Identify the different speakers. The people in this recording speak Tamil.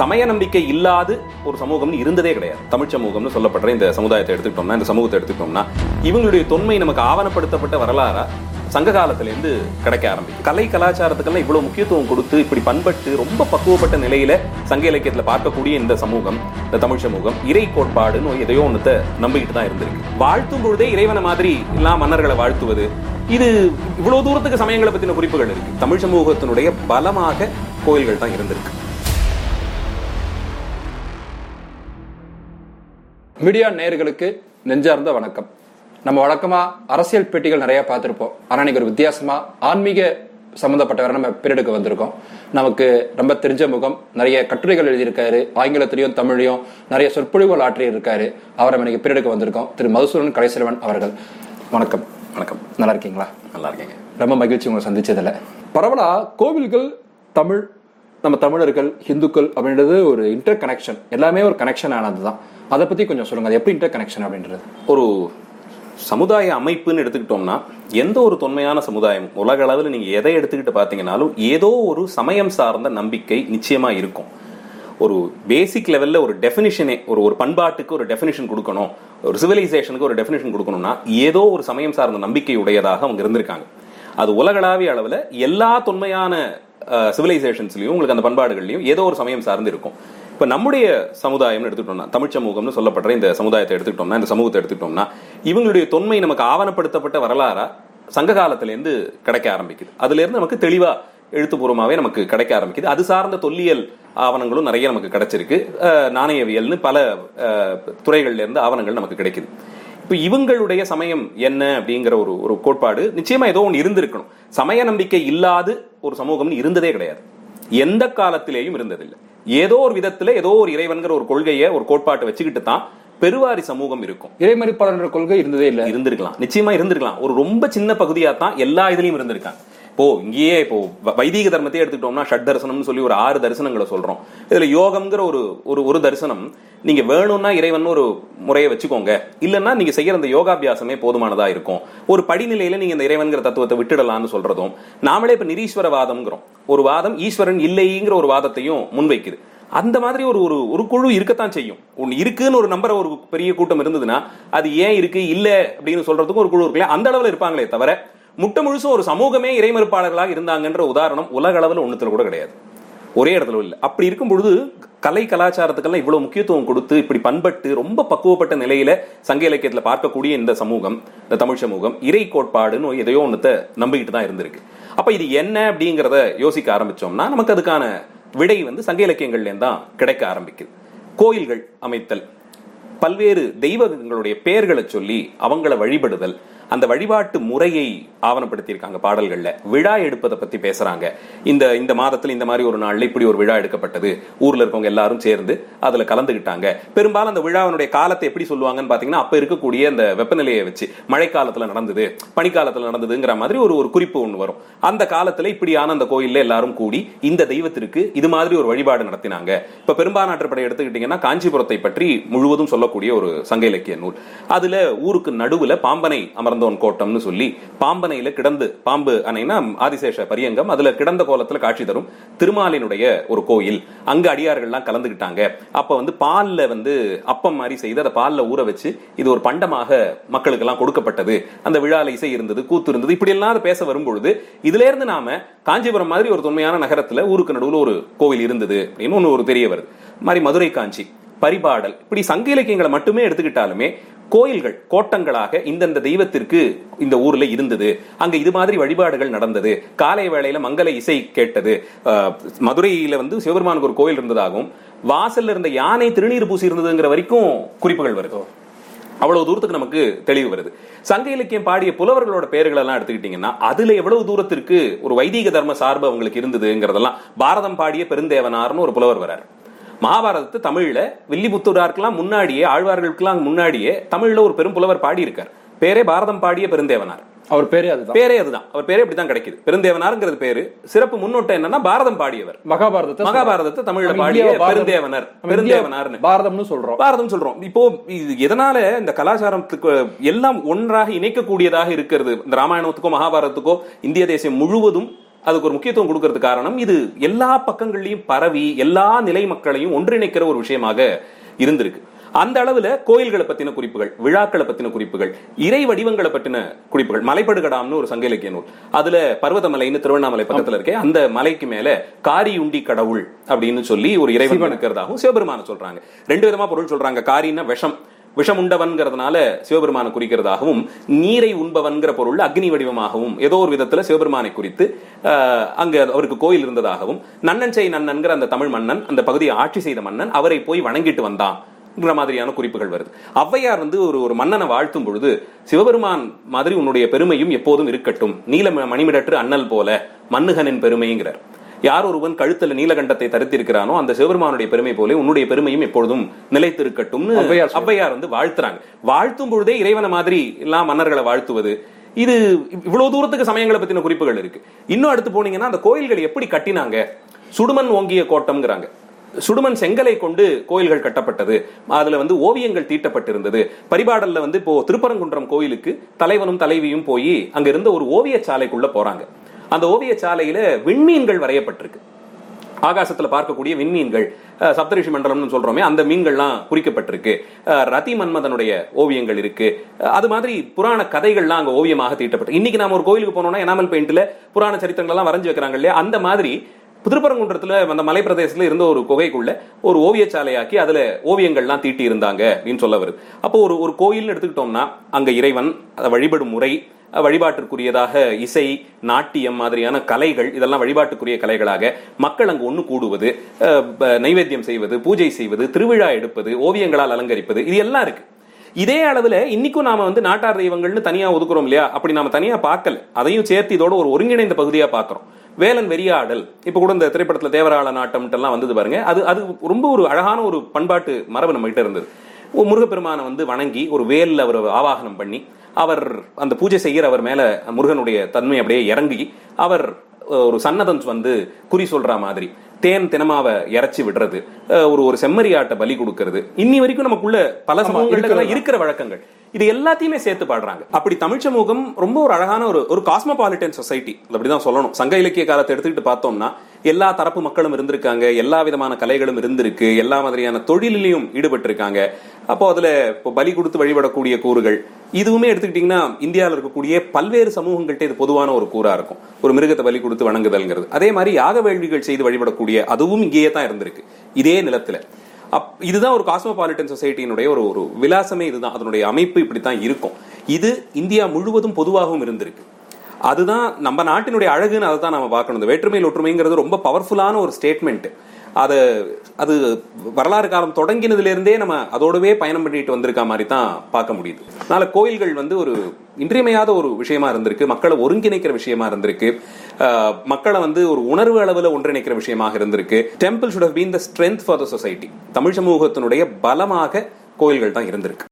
Speaker 1: சமய நம்பிக்கை இல்லாது ஒரு சமூகம் இருந்ததே கிடையாது. தமிழ் சமூகம்னு சொல்லப்படுற இந்த சமுதாயத்தை எடுத்துக்கிட்டோம்னா இந்த சமூகத்தை எடுத்துக்கிட்டோம்னா இவங்களுடைய தொன்மை நமக்கு ஆவணப்படுத்தப்பட்ட வரலாறா சங்க காலத்திலேருந்து கிடைக்க ஆரம்பிக்கும் கலை கலாச்சாரத்துக்கெல்லாம் இவ்வளவு முக்கியத்துவம் கொடுத்து இப்படி பண்பட்டு ரொம்ப பக்குவப்பட்ட நிலையில சங்க இலக்கியத்துல பார்க்கக்கூடிய இந்த சமூகம் இந்த தமிழ் சமூகம் இறை கோட்பாடுன்னு எதையோ ஒன்றத்தை நம்பிக்கிட்டு தான் இருந்திருக்கு. வாழ்த்தும் பொழுதே இறைவனை மாதிரி எல்லாம் மன்னர்களை வாழ்த்துவது இது இவ்வளவு தூரத்துக்கு சமயங்களை பத்தின குறிப்புகள் இருக்கு. தமிழ் சமூகத்தினுடைய பலமாக கோயில்கள் தான் இருந்திருக்கு.
Speaker 2: மீடியா நேயர்களுக்கு நெஞ்சார்ந்த வணக்கம். நம்ம வழக்கமா அரசியல் பேட்டிகள் நிறைய பார்த்திருப்போம். ஆனா இன்னைக்கு ஒரு வித்தியாசமா ஆன்மீக சம்பந்தப்பட்டவரை நம்ம பிறடுக்க வந்திருக்கோம். நமக்கு ரொம்ப தெரிஞ்ச முகம் நிறைய கட்டுரைகள் எழுதியிருக்காரு. ஆங்கிலத்திலையும் தமிழையும் நிறைய சொற்பொழிவுகள் ஆற்றி இருக்காரு அவரை இன்னைக்கு பிறடுக்க வந்திருக்கோம். திரு. மதுசூதன் கலைசெல்வன் அவர்கள். வணக்கம்.
Speaker 1: வணக்கம்.
Speaker 2: நல்லா இருக்கீங்களா?
Speaker 1: நல்லா இருக்கீங்க.
Speaker 2: ரொம்ப மகிழ்ச்சி உங்களை சந்திச்சதுல பரவலா கோவில்கள் தமிழ் நம்ம தமிழர்கள் ஹிந்துக்கள் அப்படின்றது ஒரு இன்டர் கனெக்ஷன் எல்லாமே ஒரு கனெக்ஷன் ஆனது தான் அதை பற்றி கொஞ்சம் சொல்லுங்கள் அது எப்படி இன்டர் கனெக்ஷன் அப்படின்றது?
Speaker 1: ஒரு சமுதாய அமைப்புன்னு எடுத்துக்கிட்டோம்னா எந்த ஒரு தொன்மையான சமுதாயம் உலக அளவில் நீங்கள் எதை எடுத்துக்கிட்டு பார்த்தீங்கன்னாலும் ஏதோ ஒரு சமயம் சார்ந்த நம்பிக்கை நிச்சயமாக இருக்கும். ஒரு பேசிக் லெவலில் ஒரு டெஃபினிஷனே ஒரு ஒரு பண்பாட்டுக்கு ஒரு டெஃபினிஷன் கொடுக்கணும். ஒரு சிவிலைசேஷனுக்கு ஒரு டெஃபினிஷன் கொடுக்கணும்னா ஏதோ ஒரு சமயம் சார்ந்த நம்பிக்கை உடையதாக அவங்க இருந்திருக்காங்க. அது உலகளாவிய அளவில் எல்லா தொன்மையான சிவிலைசேஷன்ஸ்லையும் உங்களுக்கு அந்த பண்பாடுகள்லையும் ஏதோ ஒரு சமயம் சார்ந்து இருக்கும் இப்போ நம்முடைய சமுதாயம்னு எடுத்துக்கிட்டோம்னா தமிழ் சமூகம்னு சொல்லப்படுற இந்த சமுதாயத்தை எடுத்துக்கிட்டோம்னா இந்த சமூகத்தை எடுத்துக்கிட்டோம்னா இவங்களுடைய தொன்மை நமக்கு ஆவணப்படுத்தப்பட்ட வரலாறா சங்க காலத்திலேருந்து கிடைக்க ஆரம்பிக்குது. அதுலேருந்து நமக்கு தெளிவாக எழுத்துப்பூர்வமாகவே நமக்கு கிடைக்க ஆரம்பிக்குது. அது சார்ந்த தொல்லியல் ஆவணங்களும் நிறைய நமக்கு கிடைச்சிருக்கு. நாணயவியல்னு பல துறைகள்லேருந்து ஆவணங்கள் நமக்கு கிடைக்குது. இப்ப இவங்களுடைய சமயம் என்ன அப்படிங்கிற ஒரு ஒரு கோட்பாடு நிச்சயமா ஏதோ ஒன்று இருந்திருக்கணும். சமய நம்பிக்கை இல்லாது ஒரு சமூகம்னு இருந்ததே கிடையாது. எந்த காலத்திலேயும் இருந்ததில்லை. ஏதோ ஒரு விதத்துல ஏதோ ஒரு இறைவன்கிற ஒரு கொள்கையை ஒரு கோட்பாட்டை வச்சுக்கிட்டு தான் பெருவாரி சமூகம் இருக்கும்.
Speaker 2: இறைமறிப்பாளர் கொள்கை இருந்ததே இல்ல.
Speaker 1: இருந்திருக்கலாம். நிச்சயமா இருந்திருக்கலாம். ஒரு ரொம்ப சின்ன பகுதியா தான் எல்லா இதுலயும் இருந்திருக்காங்க. இப்போ இங்கேயே இப்போ வ- தர்மத்தையே எடுத்துக்கிட்டோம்னா ஷட் தரிசனம்னு சொல்லி ஒரு ஆறு தரிசனங்களை சொல்றோம். இதுல யோகம்ங்கிற ஒரு ஒரு ஒரு தரிசனம் நீங்க வேணும்னா இறைவன் ஒரு முறையை வச்சுக்கோங்க. இல்லைன்னா நீங்க செய்யற அந்த யோகாபியாசமே போதுமானதா இருக்கும். ஒரு படிநிலையில நீங்க இந்த இறைவன்கிற தத்துவத்தை விட்டுடலாம்னு சொல்றதும் நாமளே இப்ப நிரீஸ்வரவாதம்ங்கிறோம். ஒரு வாதம் ஈஸ்வரன் இல்லைங்கிற ஒரு வாதத்தையும் முன்வைக்குது. அந்த மாதிரி ஒரு ஒரு ஒரு குழு இருக்கத்தான் செய்யும். ஒன்று இருக்குன்னு ஒரு நம்பர் ஒரு பெரிய கூட்டம் இருந்ததுன்னா அது ஏன் இருக்கு? இல்லை அப்படின்னு சொல்றதுக்கும் ஒரு குழு இருக்குல்ல அந்த அளவில் இருப்பாங்களே தவிர முட்டை முழுசும் ஒரு சமூகமே இறைமறுப்பாளர்களாக இருந்தாங்கன்ற உதாரணம் உலக அளவில் ஒன்றுத்தில் கூட கிடையாது. ஒரே இடத்துல இல்ல. அப்படி இருக்கும் பொழுது கலை கலாச்சாரத்துக்கெல்லாம் இவ்வளவு முக்கியத்துவம் கொடுத்து இப்படி பண்பட்டு ரொம்ப பக்குவப்பட்ட நிலையில சங்க இலக்கியத்துல பார்க்கக்கூடிய இந்த சமூகம் இந்த தமிழ் சமூகம் இறை கோட்பாடுன்னு எதையோ ஒன்றத்தை நம்பிக்கிட்டு தான் இருந்திருக்கு. அப்ப இது என்ன அப்படிங்கிறத யோசிக்க ஆரம்பிச்சோம்னா நமக்கு அதுக்கான விடை வந்து சங்க இலக்கியங்கள்லேருந்து தான் கிடைக்க ஆரம்பிக்குது. கோயில்கள் அமைத்தல் பல்வேறு தெய்வங்களுடைய பெயர்களை சொல்லி அவங்கள வழிபடுதல் அந்த வழிபாட்டு முறையை ஆவணப்படுத்தியிருக்காங்க பாடல்களில். விழா எடுப்பதை பற்றி பேசுகிறாங்க இந்த இந்த மாதத்தில் இந்த மாதிரி ஒரு நாளில் இப்படி ஒரு விழா எடுக்கப்பட்டது. ஊரில் இருக்கவங்க எல்லாரும் சேர்ந்து அதில் கலந்துக்கிட்டாங்க பெரும்பாலும் அந்த விழாவினுடைய காலத்தை எப்படி சொல்லுவாங்கன்னு பார்த்தீங்கன்னா அப்போ இருக்கக்கூடிய அந்த வெப்பநிலையை வச்சு மழைக்காலத்தில் நடந்தது பனிக்காலத்தில் நடந்ததுங்கிற மாதிரி ஒரு ஒரு குறிப்பு ஒன்று வரும். அந்த காலத்தில் இப்படியான அந்த கோயிலில் எல்லாரும் கூடி இந்த தெய்வத்திற்கு இது மாதிரி ஒரு வழிபாடு நடத்தினாங்க. இப்போ பெரும்பானாற்றுப்படை எடுத்துக்கிட்டிங்கன்னா காஞ்சிபுரத்தை பற்றி முழுவதும் சொல்லக்கூடிய ஒரு சங்க இலக்கிய நூல். அதில் ஊருக்கு நடுவில் பாம்பனை அமர்ந்த அமர்ந்தோன் கோட்டம்னு சொல்லி பாம்பனையில கிடந்து பாம்பு அணைனா ஆதிசேஷ பரியங்கம் அதுல கிடந்த கோலத்துல காட்சி தரும் திருமாலினுடைய ஒரு கோயில். அங்க அடியார்கள்லாம் கலந்துகிட்டாங்க. அப்ப வந்து பால்ல வந்து அப்பம் மாதிரி செய்து அதை பால்ல ஊற வச்சு இது ஒரு பண்டமாக மக்களுக்கு எல்லாம் கொடுக்கப்பட்டது. அந்த விழால இசை இருந்தது கூத்து இருந்தது இப்படி எல்லாம் அதை பேச வரும்பொழுது இதுல இருந்து நாம காஞ்சிபுரம் மாதிரி ஒரு தொன்மையான நகரத்துல ஊருக்கு நடுவில் ஒரு கோவில் இருந்தது அப்படின்னு ஒன்று ஒரு தெரிய வருது. மாதிரி மதுரை காஞ்சி பரிபாடல் இப்படி சங்க இலக்கியங்களை மட்டுமே எடுத்துக்கிட்டாலுமே கோயில்கள் கோட்டங்களாக இந்தந்த தெய்வத்திற்கு இந்த ஊர்ல இருந்தது. அங்க இது மாதிரி வழிபாடுகள் நடந்தது. காலை வேளையில மங்கள இசை கேட்டது. மதுரையில வந்து சிவபெருமானுக்கு ஒரு கோயில் இருந்ததாகவும் வாசல்ல இருந்த யானை திருநீர் பூசி இருந்ததுங்கிற வரைக்கும் குறிப்புகள் வருது. அவ்வளவு தூரத்துக்கு நமக்கு தெளிவு வருது. சங்க இலக்கியம் பாடிய புலவர்களோட பெயர்கள் எல்லாம் எடுத்துக்கிட்டீங்கன்னா அதுல எவ்வளவு தூரத்திற்கு ஒரு வைதீக தர்ம சார்பு அவங்களுக்கு இருந்ததுங்கிறதெல்லாம் பாரதம் பாடிய பெருந்தேவனார்னு ஒரு புலவர் வரார் மகாபாரதத்தை தமிழ்ல வில்லிபுத்தூராருக்கெல்லாம் முன்னாடியே ஆழ்வார்களுக்கெல்லாம் முன்னாடியே தமிழ்ல ஒரு பெரும் புலவர் பாடி இருக்கார் பேரே பாரதம் பாடிய பெருந்தேவனார்.
Speaker 2: அவர் பேரே அதுதான்.
Speaker 1: பேரே அதுதான். அவர் பேரே இப்படிதான் கிடைக்குது. பெருந்தேவனாருங்கிறது பேரு. சிறப்பு முன்னோட்டம் என்னன்னா பாரதம் பாடியவர்.
Speaker 2: மகாபாரதத்தை
Speaker 1: மகாபாரதத்தை தமிழ்ல பாடிய பெருந்தேவனர். பெருந்தேவனார்னு.
Speaker 2: பாரதம்னு சொல்றோம்.
Speaker 1: பாரதம் சொல்றோம். இப்போ இது எதனால இந்த கலாச்சாரத்துக்கு எல்லாம் ஒன்றாக இணைக்கக்கூடியதாக இருக்கிறது? இந்த ராமாயணத்துக்கோ மகாபாரதத்துக்கோ இந்திய தேசம் முழுவதும் அதுக்கு ஒரு முக்கியத்துவம் கொடுக்கறது காரணம் இது எல்லா பக்கங்கள்லயும் பரவி எல்லா நிலை மக்களையும் ஒன்றிணைக்கிற ஒரு விஷயமாக இருந்திருக்கு. அந்த அளவுல கோயில்களை பத்தின குறிப்புகள் விழாக்களை பத்தின குறிப்புகள் இறை வடிவங்களை பத்தின குறிப்புகள் மலைப்படுகடாம்னு ஒரு சங்க இலக்கிய நூல். அதுல பர்வதமலைன்னு திருவண்ணாமலை பக்கத்துல இருக்கே அந்த மலைக்கு மேல காரியுண்டி கடவுள் அப்படின்னு சொல்லி ஒரு இறைவன் இருக்கிறதாகவும் சிவபெருமான சொல்றாங்க. ரெண்டு விதமா பொருள் சொல்றாங்க. காரின்னா விஷம் விஷம் உண்டவன்கிறதுனால சிவபெருமானை குறிக்கிறதாகவும் நீரை உண்பவன்கிற பொருள் அக்னி வடிவமாகவும் ஏதோ ஒரு விதத்துல சிவபெருமானை குறித்து அங்க அவருக்கு கோயில் இருந்ததாகவும் நன்னன் செய் நன்னன்கிற அந்த தமிழ் மன்னன் அந்த பகுதியை ஆட்சி செய்த மன்னன் அவரை போய் வணங்கிட்டு வந்தான் மாதிரியான குறிப்புகள் வருது. ஔவையார் வந்து ஒரு ஒரு மன்னனை வாழ்த்தும் பொழுது சிவபெருமான் மாதிரி உன்னுடைய பெருமையும் எப்போதும் இருக்கட்டும் நீல மணிமிடற்று அண்ணல் போல மன்னுகனின் பெருமைங்கிறார். யார் ஒருவன் கழுத்துல நீலகண்டத்தை தரித்திருக்கிறானோ அந்த சிவபெருமானுடைய பெருமை போல உன்னுடைய பெருமையும் எப்பொழுதும் நிலைத்திருக்கட்டும்னு.
Speaker 2: ஔவையார்
Speaker 1: வந்து வாழ்த்துறாங்க. வாழ்த்தும் பொழுதே இறைவனை மாதிரி எல்லாம் மன்னர்களை வாழ்த்துவது. இது இவ்வளவு தூரத்துக்கு சமயங்களை பத்தின குறிப்புகள் இருக்கு. இன்னும் அடுத்து போனீங்கன்னா அந்த கோயில்கள் எப்படி கட்டினாங்க? சுடுமண் ஓங்கிய கோட்டம்ங்கிறாங்க. சுடுமண் செங்கலை கொண்டு கோயில்கள் கட்டப்பட்டது. அதுல வந்து ஓவியங்கள் தீட்டப்பட்டிருந்தது. பரிபாடல்ல வந்து இப்போ திருப்பரங்குன்றம் கோயிலுக்கு தலைவனும் தலைவியும் போய் அங்க இருந்த ஒரு ஓவிய சாலைக்குள்ள போறாங்க. அந்த ஓவிய சாலையில விண்மீன்கள் வரையப்பட்டிருக்கு. ஆகாசத்துல பார்க்கக்கூடிய விண்மீன்கள் அஹ், சப்தரிஷி மண்டலம்னு சொல்றோமே அந்த மீன்கள்லாம் குறிக்கப்பட்டிருக்கு. ரதி மன்மதனுடைய ஓவியங்கள் இருக்கு. அது மாதிரி புராண கதைகள்லாம் அங்க ஓவியமாக தீட்டப்பட்டு இன்னைக்கு நாம ஒரு கோயிலுக்கு போனோம்னா எனாமல் பெயிண்ட்ல புராண சரித்திரங்கள் எல்லாம் வரைஞ்சு வைக்கிறாங்க இல்லையா? அந்த மாதிரி திருப்பரங்குன்றத்துல அந்த மலைப்பிரதேசத்துல இருந்த ஒரு குகைக்குள்ள ஒரு ஓவியச்சாலையாக்கி அதுல ஓவியங்கள்லாம் தீட்டி இருந்தாங்க அப்படின்னு சொல்ல வருது. அப்போ ஒரு ஒரு கோயில்னு எடுத்துக்கிட்டோம்னா அங்க இறைவன் அதை வழிபடும் முறை வழிபாட்டிற்குரியதாக இசை நாட்டியம் மாதிரியான கலைகள் இதெல்லாம் வழிபாட்டுக்குரிய கலைகளாக மக்கள் அங்கு ஒன்று கூடுவது நைவேத்தியம் செய்வது பூஜை செய்வது திருவிழா எடுப்பது ஓவியங்களால் அலங்கரிப்பது இது எல்லாம் இருக்கு. இதே அளவுல இன்னைக்கும் நாம வந்து நாட்டார் தெய்வங்கள்னு தனியாக ஒதுக்குறோம் இல்லையா? அப்படி நாம தனியாக பார்க்கல. அதையும் சேர்த்து இதோட ஒரு ஒருங்கிணைந்த பகுதியாக பார்க்குறோம். வேலன் வெறியாடல். இப்போ கூட இந்த திரைப்படத்தில் தேவராள நாட்டம்ட்டெல்லாம் எல்லாம் வந்தது பாருங்க. அது அது ரொம்ப ஒரு அழகான ஒரு பண்பாட்டு மரபு நம்மகிட்ட இருந்தது. முருகப்பெருமானை வந்து வணங்கி ஒரு வேலில் அவர் ஆவாகனம் பண்ணி அவர் அந்த பூஜை செய்கிற அவர் மேல முருகனுடைய தன்மை அப்படியே இறங்கி அவர் ஒரு சன்னதன் வந்து குறி சொல்ற மாதிரி தேன் தினமாவை இறைச்சி விடுறது ஒரு ஒரு செம்மறியாட்டை பலி கொடுக்கறது. இன்னி வரைக்கும் நமக்குள்ள பல சமூகங்கள்ல இருக்கிற வழக்கங்கள். இது எல்லாத்தையுமே சேர்த்து பாடுறாங்க. அப்படி தமிழ் சமூகம் ரொம்ப ஒரு அழகான ஒரு ஒரு காஸ்மோபாலிட்டன் சொசைட்டி அப்படிதான் சொல்லணும். சங்க இலக்கிய காலத்தை எடுத்துக்கிட்டு பார்த்தோம்னா எல்லா தரப்பு மக்களும் இருந்திருக்காங்க எல்லா விதமான கலைகளும் இருந்திருக்கு எல்லா மாதிரியான தொழிலிலையும் ஈடுபட்டிருக்காங்க. அப்போ அதில் இப்போ பலி கொடுத்து வழிபடக்கூடிய கூறுகள் இதுவுமே எடுத்துக்கிட்டிங்கன்னா இந்தியாவில் இருக்கக்கூடிய பல்வேறு சமூகங்கள்கிட்ட இது பொதுவான ஒரு கூறாக இருக்கும். ஒரு மிருகத்தை பலி கொடுத்து வணங்குதல்ங்கிறது. அதே மாதிரி யாக வேள்விகள் செய்து வழிபடக்கூடிய அதுவும் இங்கேயே தான் இருந்திருக்கு. இதே நிலத்துல. அப் இதுதான் ஒரு காஸ்மோபாலிட்டன் சொசைட்டியினுடைய ஒரு ஒரு விலாசமே இதுதான். அதனுடைய அமைப்பு இப்படி தான் இருக்கும். இது இந்தியா முழுவதும் பொதுவாகவும் இருந்திருக்கு. அதுதான் நம்ம நாட்டினுடைய அழகுன்னு அதை தான் நம்ம பார்க்கணும். இந்த வேற்றுமையில் ஒற்றுமைங்கிறது ரொம்ப பவர்ஃபுல்லான ஒரு ஸ்டேட்மெண்ட் அது அது வரலாறு காலம் தொடங்கினதுலேருந்தே நம்ம அதோடவே பயணம் பண்ணிட்டு வந்திருக்க மாதிரி தான் பார்க்க முடியுது. அதனால கோயில்கள் வந்து ஒரு இன்றியமையாத ஒரு விஷயமா இருந்திருக்கு. மக்களை ஒருங்கிணைக்கிற விஷயமா இருந்திருக்கு. மக்களை வந்து ஒரு உணர்வு அளவில் ஒன்றிணைக்கிற விஷயமாக இருந்திருக்கு. Temple should have been the strength for the society Tamil சமூகத்தினுடைய பலமாக கோயில்கள் தான் இருந்திருக்கு.